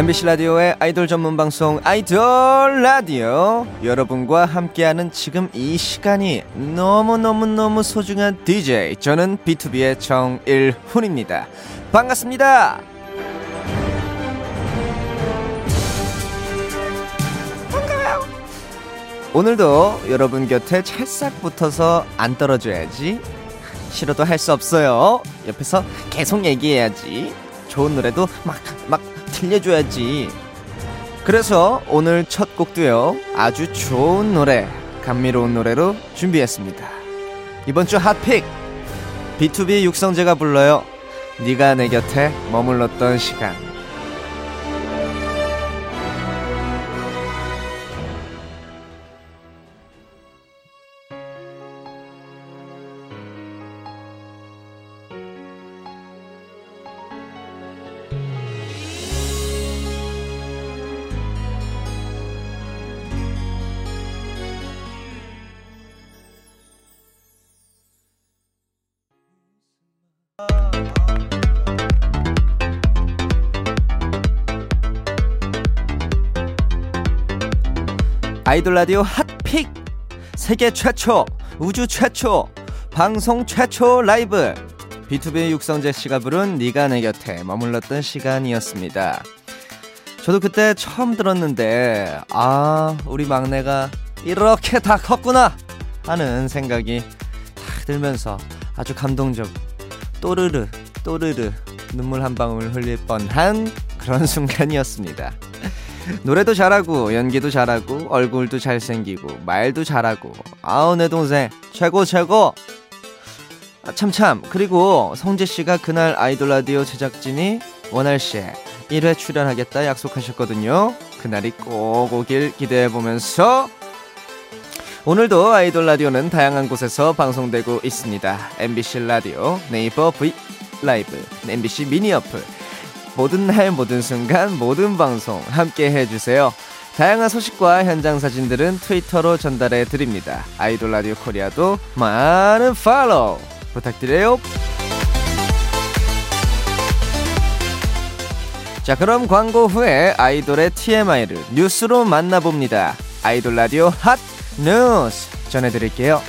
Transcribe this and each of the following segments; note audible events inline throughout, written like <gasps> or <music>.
MBC 라디오의 아이돌 전문 방송 아이돌 라디오 여러분과 함께하는 지금 이 시간이 너무너무너무 소중한 DJ 저는 B2B의 정일훈입니다. 반갑습니다. 반가워요. 오늘도 여러분 곁에 찰싹 붙어서 안 떨어져야지. 싫어도 할 수 없어요. 옆에서 계속 얘기해야지. 좋은 노래도 막, 막 들려줘야지. 그래서 오늘 첫 곡도요, 아주 좋은 노래, 감미로운 노래로 준비했습니다. 이번 주 핫픽! B2B 육성재가 불러요. 네가 내 곁에 머물렀던 시간. 아이돌 라디오 핫픽 세계 최초 우주 최초 방송 최초 라이브 B2B 육성재 씨가 부른 네가 내 곁에 머물렀던 시간이었습니다. 저도 그때 처음 들었는데 아 우리 막내가 이렇게 다 컸구나 하는 생각이 딱 들면서 아주 감동적 또르르 또르르 눈물 한 방울 흘릴 뻔한 그런 <laughs> 순간이었습니다. 노래도 잘하고 연기도 잘하고 얼굴도 잘생기고 말도 잘하고. 아우 내 동생. 최고 최고. 아, 참참. 그리고 성재 씨가 그날 아이돌 라디오 제작진이 원할 씨에 1회 출연하겠다 약속하셨거든요. 그날이 꼭 오길 기대해 보면서. 오늘도 아이돌 라디오는 다양한 곳에서 방송되고 있습니다. MBC 라디오 네이버 V 라이브 MBC 미니 어플 모든 날 모든 순간 모든 방송 함께 해주세요. 다양한 소식과 현장 사진들은 트위터로 전달해 드립니다. 아이돌 라디오 코리아도 많은 follow 부탁드려요. 자 그럼 광고 후에 아이돌의 TMI를 뉴스로 만나봅니다. 아이돌 라디오 핫 뉴스 전해드릴게요.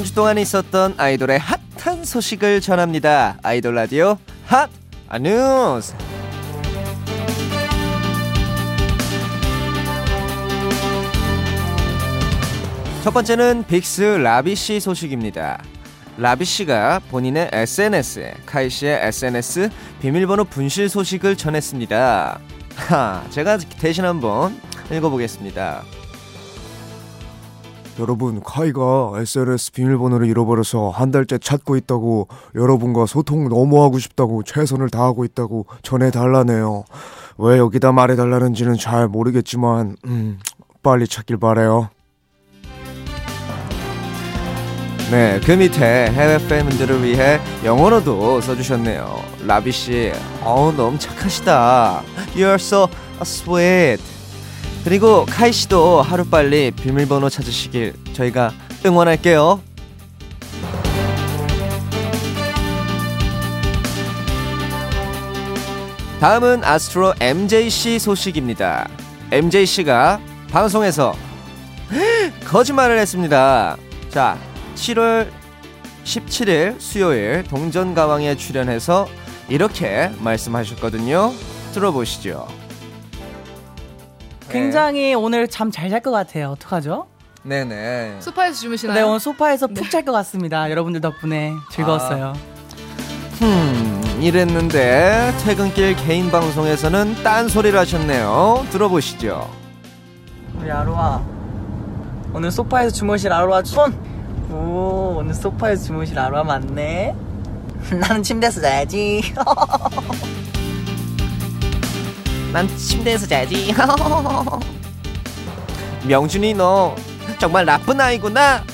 한 주 동안 있었던 아이돌의 핫한 소식을 전합니다. 아이돌 라디오 핫 뉴스. 첫 번째는 빅스 라비 씨 소식입니다. 라비 씨가 본인의 SNS에 카이 씨의 SNS 비밀번호 분실 소식을 전했습니다. 하, 제가 대신 한번 읽어보겠습니다. 여러분, 카이가 SNS 비밀번호를 잃어버려서 한 달째 찾고 있다고 여러분과 소통 너무 하고 싶다고 최선을 다하고 있다고 전해달라네요. 왜 여기다 말해달라는지는 잘 모르겠지만, 음, 빨리 찾길 바래요. 네, 그 밑에 해외 팬분들을 위해 영어로도 써주셨네요. 라비 씨, 어우 너무 착하시다. You're so sweet. 그리고 카이 씨도 하루 빨리 비밀번호 찾으시길 저희가 응원할게요. 다음은 아스트로 MJC 소식입니다. MJC가 방송에서 <gasps> 거짓말을 했습니다. 자, 7월 17일 수요일 동전가왕에 출연해서 이렇게 말씀하셨거든요. 들어보시죠. 굉장히 오늘 잠 잘 잘 것 같아요. 어떡하죠? 네네. 소파에서 주무시나요? 네, 오늘 소파에서 푹잘 것 같습니다. 여러분들 덕분에 즐거웠어요. 흠, 이랬는데 퇴근길 개인 방송에서는 딴 소리를 하셨네요. 들어보시죠. 우리 아로아 오늘 소파에서 주무실 아로아 손. 오 오늘 소파에서 주무실 아로아 맞네. <laughs> 나는 침대에서 자야지. <laughs> 난 침대에서 자야지. <laughs> 명준이 너 정말 나쁜 아이구나.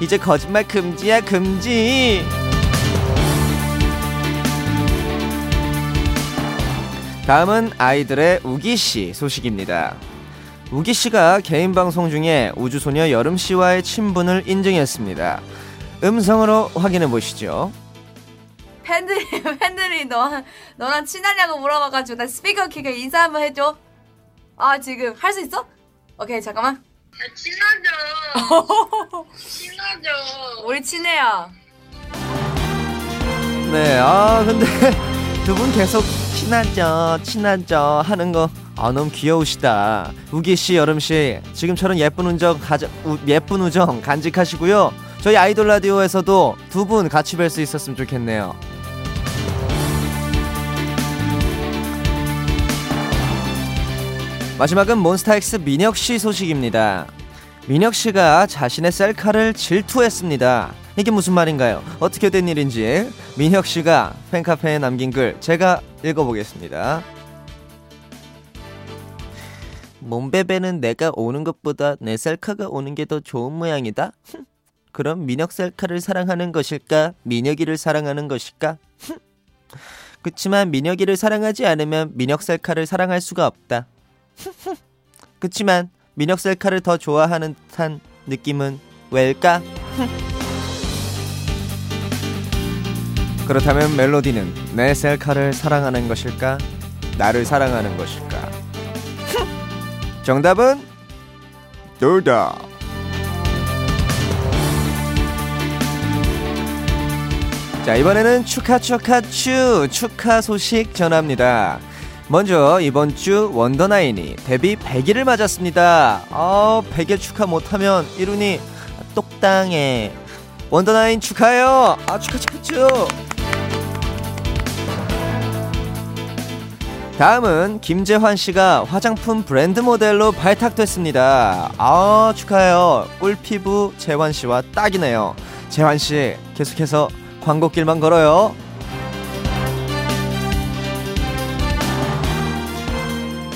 이제 거짓말 금지야 금지. 다음은 아이들의 우기 씨 소식입니다. 우기 씨가 개인 방송 중에 우주소녀 여름 씨와의 친분을 인증했습니다. 음성으로 확인해 보시죠. 팬들이 <laughs> 팬들이 너 너랑 친하냐고 물어봐가지고 나 스피커 켜고 인사 한번 해줘. 아 지금 할 수 있어? 오케이 잠깐만. 친하죠. <laughs> 친하죠. 우리 친해요. 네, 아 근데 <laughs> 두 분 계속 친하죠, 친하죠 하는 거 아, 너무 귀여우시다. 우기 씨, 여름 씨, 지금처럼 예쁜 우정 가져, 우, 예쁜 우정 간직하시고요. 저희 아이돌 라디오에서도 두 분 같이 뵐 수 있었으면 좋겠네요. 마지막은 몬스타엑스 민혁 씨 소식입니다. 민혁 씨가 자신의 셀카를 질투했습니다. 이게 무슨 말인가요? 어떻게 된 일인지 민혁 씨가 팬카페에 남긴 글 제가 읽어보겠습니다. 몸베베는 내가 오는 것보다 내 셀카가 오는 게 더 좋은 모양이다. 그럼 민혁 셀카를 사랑하는 것일까? 민혁이를 사랑하는 것일까? 그치만 민혁이를 사랑하지 않으면 민혁 셀카를 사랑할 수가 없다. <laughs> 그치만 민혁 셀카를 더 좋아하는 듯한 느낌은 왜일까? <laughs> 그렇다면 멜로디는 내 셀카를 사랑하는 것일까? 나를 사랑하는 것일까? <laughs> 정답은 둘다. 자 이번에는 축하 축하 추 축하 소식 전합니다. 먼저 이번 주 원더나인이 데뷔 100일을 맞았습니다. 아 100일 축하 못하면 이룬이 똑당해. 원더나인 축하해요. 아 축하 축하 축. 다음은 김재환 씨가 화장품 브랜드 모델로 발탁됐습니다. 아 축하해요. 꿀 피부 재환 씨와 딱이네요. 재환 씨 계속해서 광고길만 걸어요.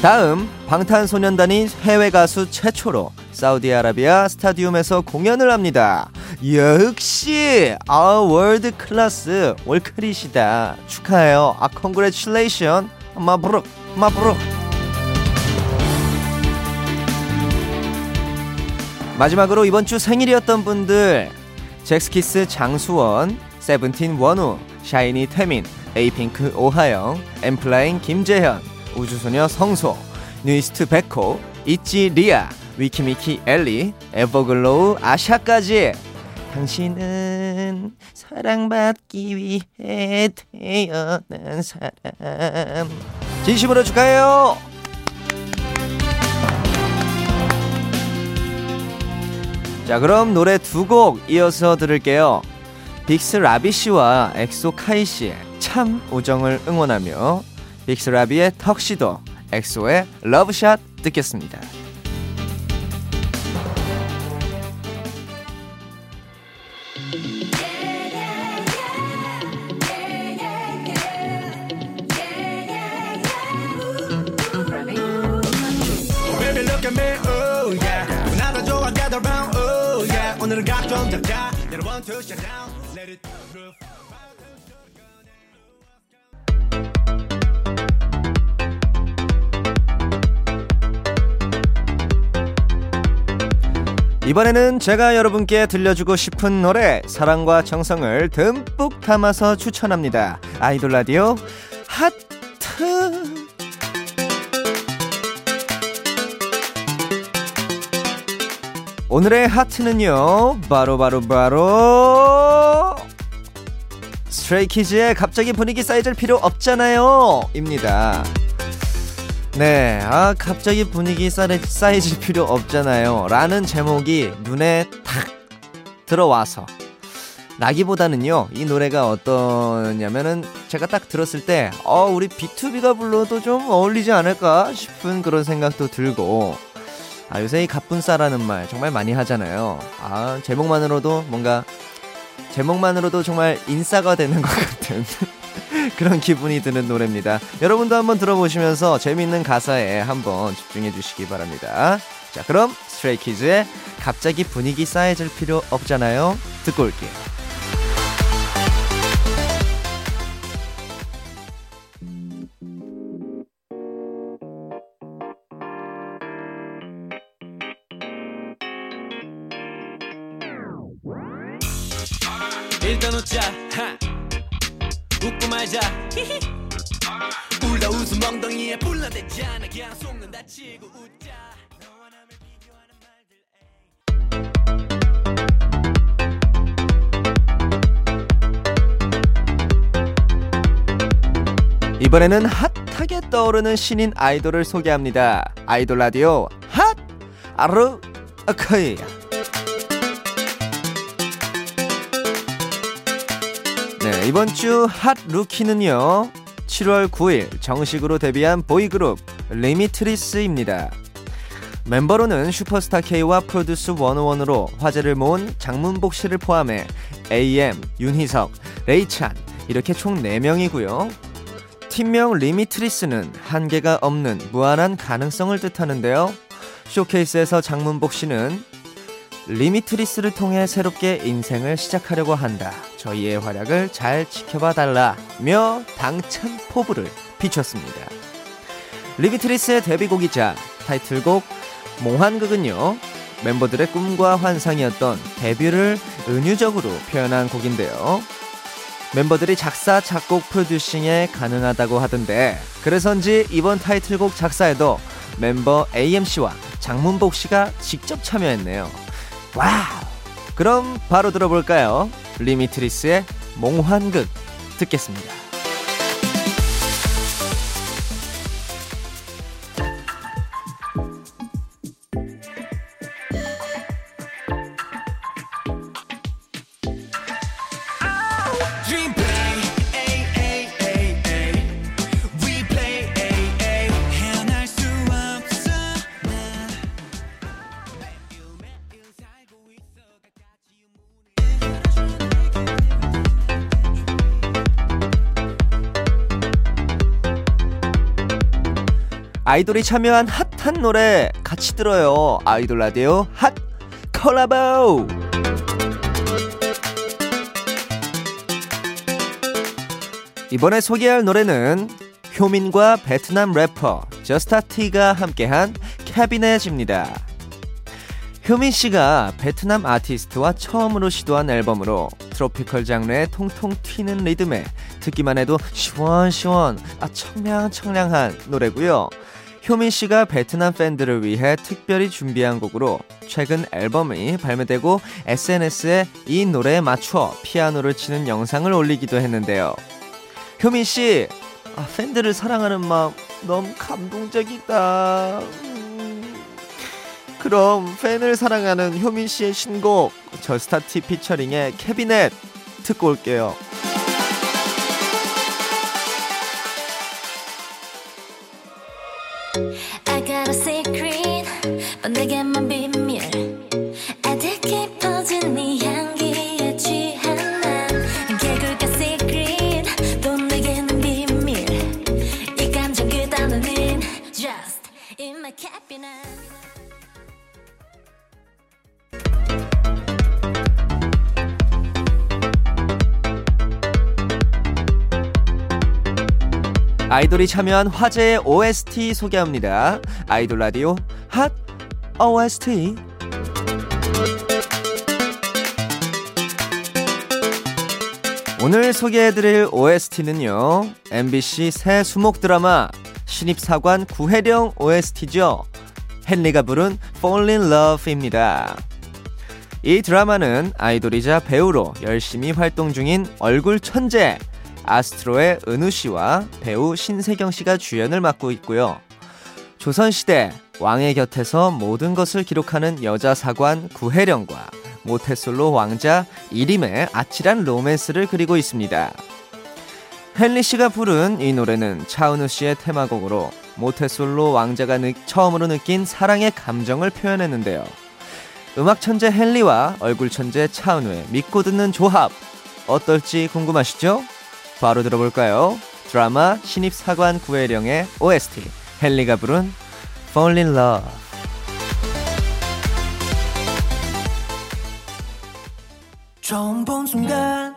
다음 방탄소년단이 해외 가수 최초로 사우디아라비아 스타디움에서 공연을 합니다. 역시 아 world class 월클이시다. 축하해요. 아 congratulation مبروك مبروك. 마지막으로 이번 주 생일이었던 분들 젝스키스 장수원, 세븐틴 원우, 샤이니 태민, 에이핑크 오하영, 엔플라잉 김재현, 우주소녀 성소, 뉴이스트 백호, 있지 리아, 위키미키 엘리, 에버글로우 아샤까지. 당신은 사랑받기 위해 태어난 사람. 진심으로 축하해요. 자 그럼 노래 두 곡 이어서 들을게요. 빅스 라비 씨와 엑소 카이 씨의 참 우정을 응원하며 빅스 라비의 턱시도 엑소의 러브샷 듣겠습니다 oh oh it roof 이번에는 제가 여러분께 들려주고 싶은 노래 사랑과 정성을 듬뿍 담아서 추천합니다. 아이돌 라디오 하트. 오늘의 하트는요. 바로 바로 바로 스트레이키즈의 갑자기 분위기 쌓여질 필요 없잖아요. 입니다. 네, 아, 갑자기 분위기 쌓이, 쌓여질 필요 없잖아요. 라는 제목이 눈에 탁 들어와서. 나기보다는요, 이 노래가 어떠냐면은 제가 딱 들었을 때, 어, 우리 B2B가 불러도 좀 어울리지 않을까 싶은 그런 생각도 들고, 아, 요새 이 갑분싸라는 말 정말 많이 하잖아요. 아, 제목만으로도 뭔가, 제목만으로도 정말 인싸가 되는 것 같은. 그런 기분이 드는 노래입니다. 여러분도 한번 들어보시면서 재밌는 가사에 한번 집중해 주시기 바랍니다. 자, 그럼 스트레이키즈의 갑자기 분위기 쌓여질 필요 없잖아요. 듣고 올게요. 일단 웃자 하. 웃고 말자. <laughs> 울다 웃음 엉덩이에 불러대지 않아 그냥 속는다 치고 웃자 이번에는 핫하게 떠오르는 신인 아이돌을 소개합니다. 아이돌 라디오 핫 아르 아카이. 이번 주 hot rookie는요. 7월 9일 정식으로 데뷔한 보이그룹 리미트리스입니다. 멤버로는 슈퍼스타 K와 프로듀스 101으로 화제를 모은 장문복 씨를 포함해 AM, 윤희석, 레이찬 이렇게 총 4명이고요. 팀명 리미트리스는 한계가 없는 무한한 가능성을 뜻하는데요. 쇼케이스에서 장문복 씨는 리미트리스를 통해 새롭게 인생을 시작하려고 한다. 저희의 활약을 잘 지켜봐 달라며 당찬 포부를 비췄습니다. 리미트리스의 데뷔곡이자 타이틀곡 몽환극은요. 멤버들의 꿈과 환상이었던 데뷔를 은유적으로 표현한 곡인데요. 멤버들이 작사, 작곡, 프로듀싱에 다 능하다고 하던데 그래서인지 이번 타이틀곡 작사에도 멤버 AM 씨와 장문복 씨가 직접 참여했네요. 와우! 그럼 바로 들어볼까요? 리미트리스의 몽환극 듣겠습니다. 아이돌이 참여한 핫한 노래 같이 들어요. 아이돌 라디오 hot collabo. 이번에 소개할 노래는 효민과 베트남 래퍼 저스타티가 함께한 캐비넷입니다. 효민 씨가 베트남 아티스트와 처음으로 시도한 앨범으로 tropical 장르의 통통 튀는 리듬에 듣기만 해도 시원시원 아 청량청량한 노래고요. 효민 씨가 베트남 팬들을 위해 특별히 준비한 곡으로 최근 앨범이 발매되고 SNS에 이 노래에 맞춰 피아노를 치는 영상을 올리기도 했는데요. 효민 씨, 아, 팬들을 사랑하는 마음 너무 감동적이다. 음. 그럼 팬을 사랑하는 효민 씨의 신곡 저스타티 피처링의 캐비넷 듣고 올게요. 아이돌이 참여한 화제의 OST 소개합니다. 아이돌 라디오 핫 OST 오늘 소개해드릴 OST는요, MBC 새 수목 드라마 신입사관 구혜령 OST죠. 헨리가 부른 Fall in Love입니다. 이 드라마는 아이돌이자 배우로 열심히 활동 중인 얼굴 천재 아스트로의 은우 씨와 배우 신세경 씨가 주연을 맡고 있고요. 조선시대 왕의 곁에서 모든 것을 기록하는 여자 사관 구혜령과 모태솔로 왕자 이림의 아찔한 로맨스를 그리고 있습니다. 헨리 씨가 부른 이 노래는 차은우 씨의 테마곡으로 모태솔로 왕자가 느, 처음으로 느낀 사랑의 감정을 표현했는데요. 음악 천재 헨리와 얼굴 천재 차은우의 믿고 듣는 조합 어떨지 궁금하시죠? 바로 들어볼까요? 드라마 신입사관 구혜령의 OST 헨리가 부른 Fall in Love 처음 본 순간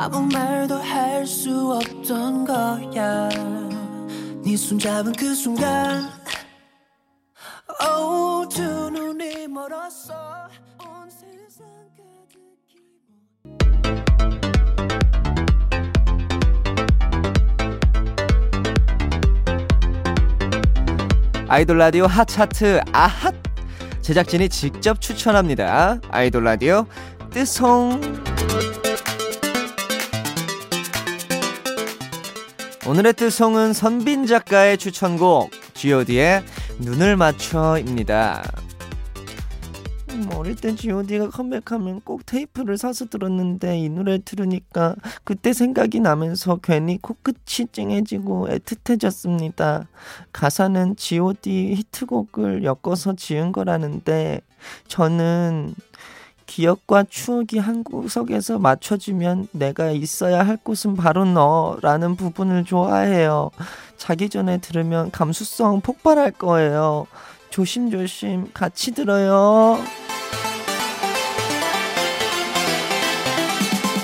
아무 말도 할 수 없던 거야. 네 손잡은 그 순간. 오두 눈이 멀었어 가득히 아이돌 라디오 핫차트 아핫! 제작진이 직접 추천합니다. 아이돌 라디오 뜨송 오늘의 뜨송은 선빈 작가의 추천곡 G.O.D의 눈을 맞춰입니다. 음, 어릴 때 G.O.D가 컴백하면 꼭 테이프를 사서 들었는데 이 노래 들으니까 그때 생각이 나면서 괜히 코끝이 찡해지고 애틋해졌습니다. 가사는 G.O.D 히트곡을 엮어서 지은 거라는데 저는 기억과 추억이 한 구석에서 맞춰주면 내가 있어야 할 곳은 바로 너라는 부분을 좋아해요. 자기 전에 들으면 감수성 폭발할 거예요. 조심조심 같이 들어요.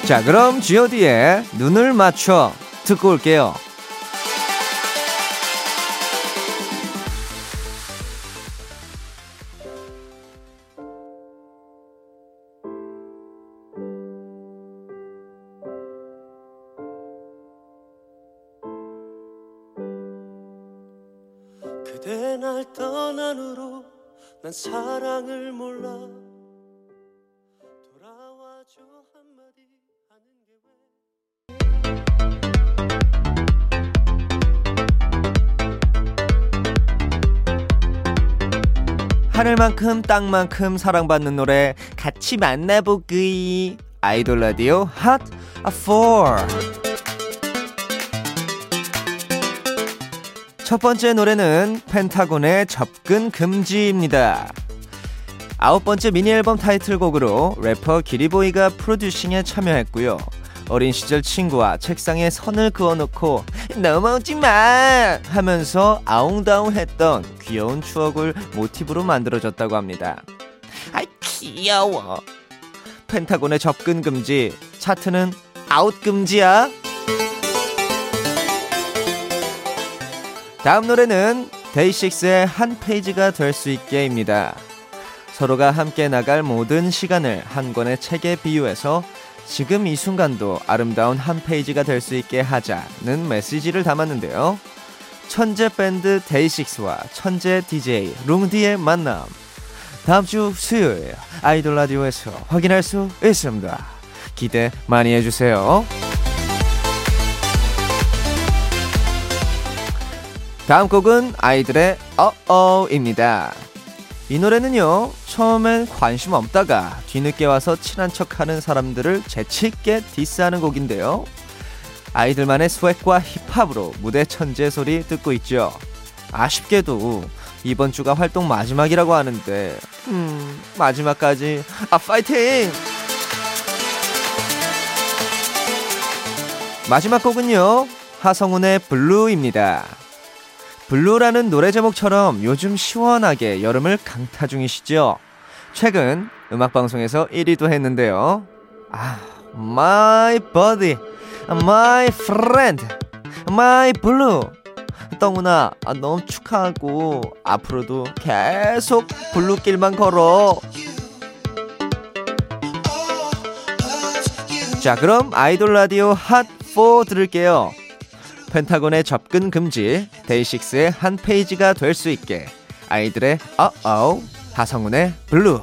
자, 그럼 G.O.D의 눈을 맞춰 듣고 올게요. 하늘만큼 땅만큼 사랑받는 노래 같이 만나보기 아이돌 라디오 핫 4 첫 번째 노래는 펜타곤의 접근 금지입니다. 아홉 번째 미니 앨범 타이틀곡으로 래퍼 기리보이가 프로듀싱에 참여했고요. 어린 시절 친구와 책상에 선을 그어놓고 넘어오지 마 하면서 아웅다웅 했던 귀여운 추억을 모티브로 만들어졌다고 합니다. 아이 귀여워. 펜타곤의 접근 금지 차트는 아웃 금지야. 다음 노래는 데이식스의 한 페이지가 될 수 있게입니다. 서로가 함께 나갈 모든 시간을 한 권의 책에 비유해서 지금 이 순간도 아름다운 한 페이지가 될 수 있게 하자는 메시지를 담았는데요. 천재 밴드 데이식스와 천재 DJ 룽디의 만남. 다음 주 수요일 아이돌 라디오에서 확인할 수 있습니다. 기대 많이 해주세요. 다음 곡은 아이들의 어어입니다. 이 노래는요, 처음엔 관심 없다가 뒤늦게 와서 친한 척 하는 사람들을 재치있게 디스하는 곡인데요. 아이들만의 스웩과 힙합으로 무대 천재 소리 듣고 있죠. 아쉽게도 이번 주가 활동 마지막이라고 하는데, 음, 마지막까지, 아, 파이팅! 마지막 곡은요, 하성운의 Blue입니다. Blue라는 노래 제목처럼 요즘 시원하게 여름을 강타 중이시죠? 최근 음악방송에서 1위도 했는데요. 아, my buddy, my friend, my blue. 떡우나 아, 너무 축하하고 앞으로도 계속 Blue길만 걸어. 자, 그럼 아이돌 라디오 핫4 들을게요. 펜타곤의 접근 금지, 데이식스의 한 페이지가 될 수 있게, 아이들의 Uh-Oh, 하성운의 Blue.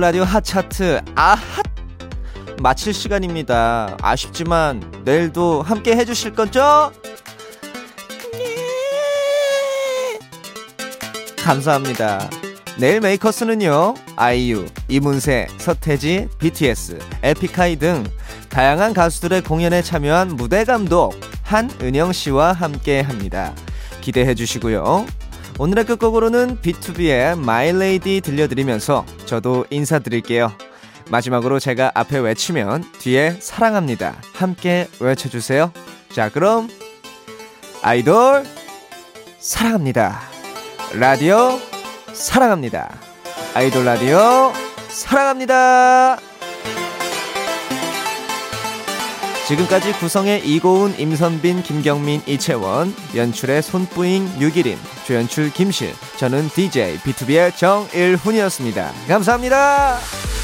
라디오 핫 차트 아핫 마칠 시간입니다. 아쉽지만 내일도 함께 해주실 거죠? 네. 감사합니다. 내일 메이커스는요 아이유, 이문세, 서태지, BTS, 에픽하이 등 다양한 가수들의 공연에 참여한 무대 감독 한은영 씨와 함께 합니다. 기대해 주시고요. 오늘의 끝곡으로는 B2B의 My Lady 들려드리면서 저도 인사드릴게요. 마지막으로 제가 앞에 외치면 뒤에 사랑합니다. 함께 외쳐주세요. 자, 그럼 아이돌 사랑합니다. 라디오 사랑합니다. 아이돌 라디오 사랑합니다. 지금까지 구성의 이고은, 임선빈, 김경민, 이채원, 연출의 손뿌잉, 유기림, 조연출 김실, 저는 DJ B2B의 정일훈이었습니다. 감사합니다.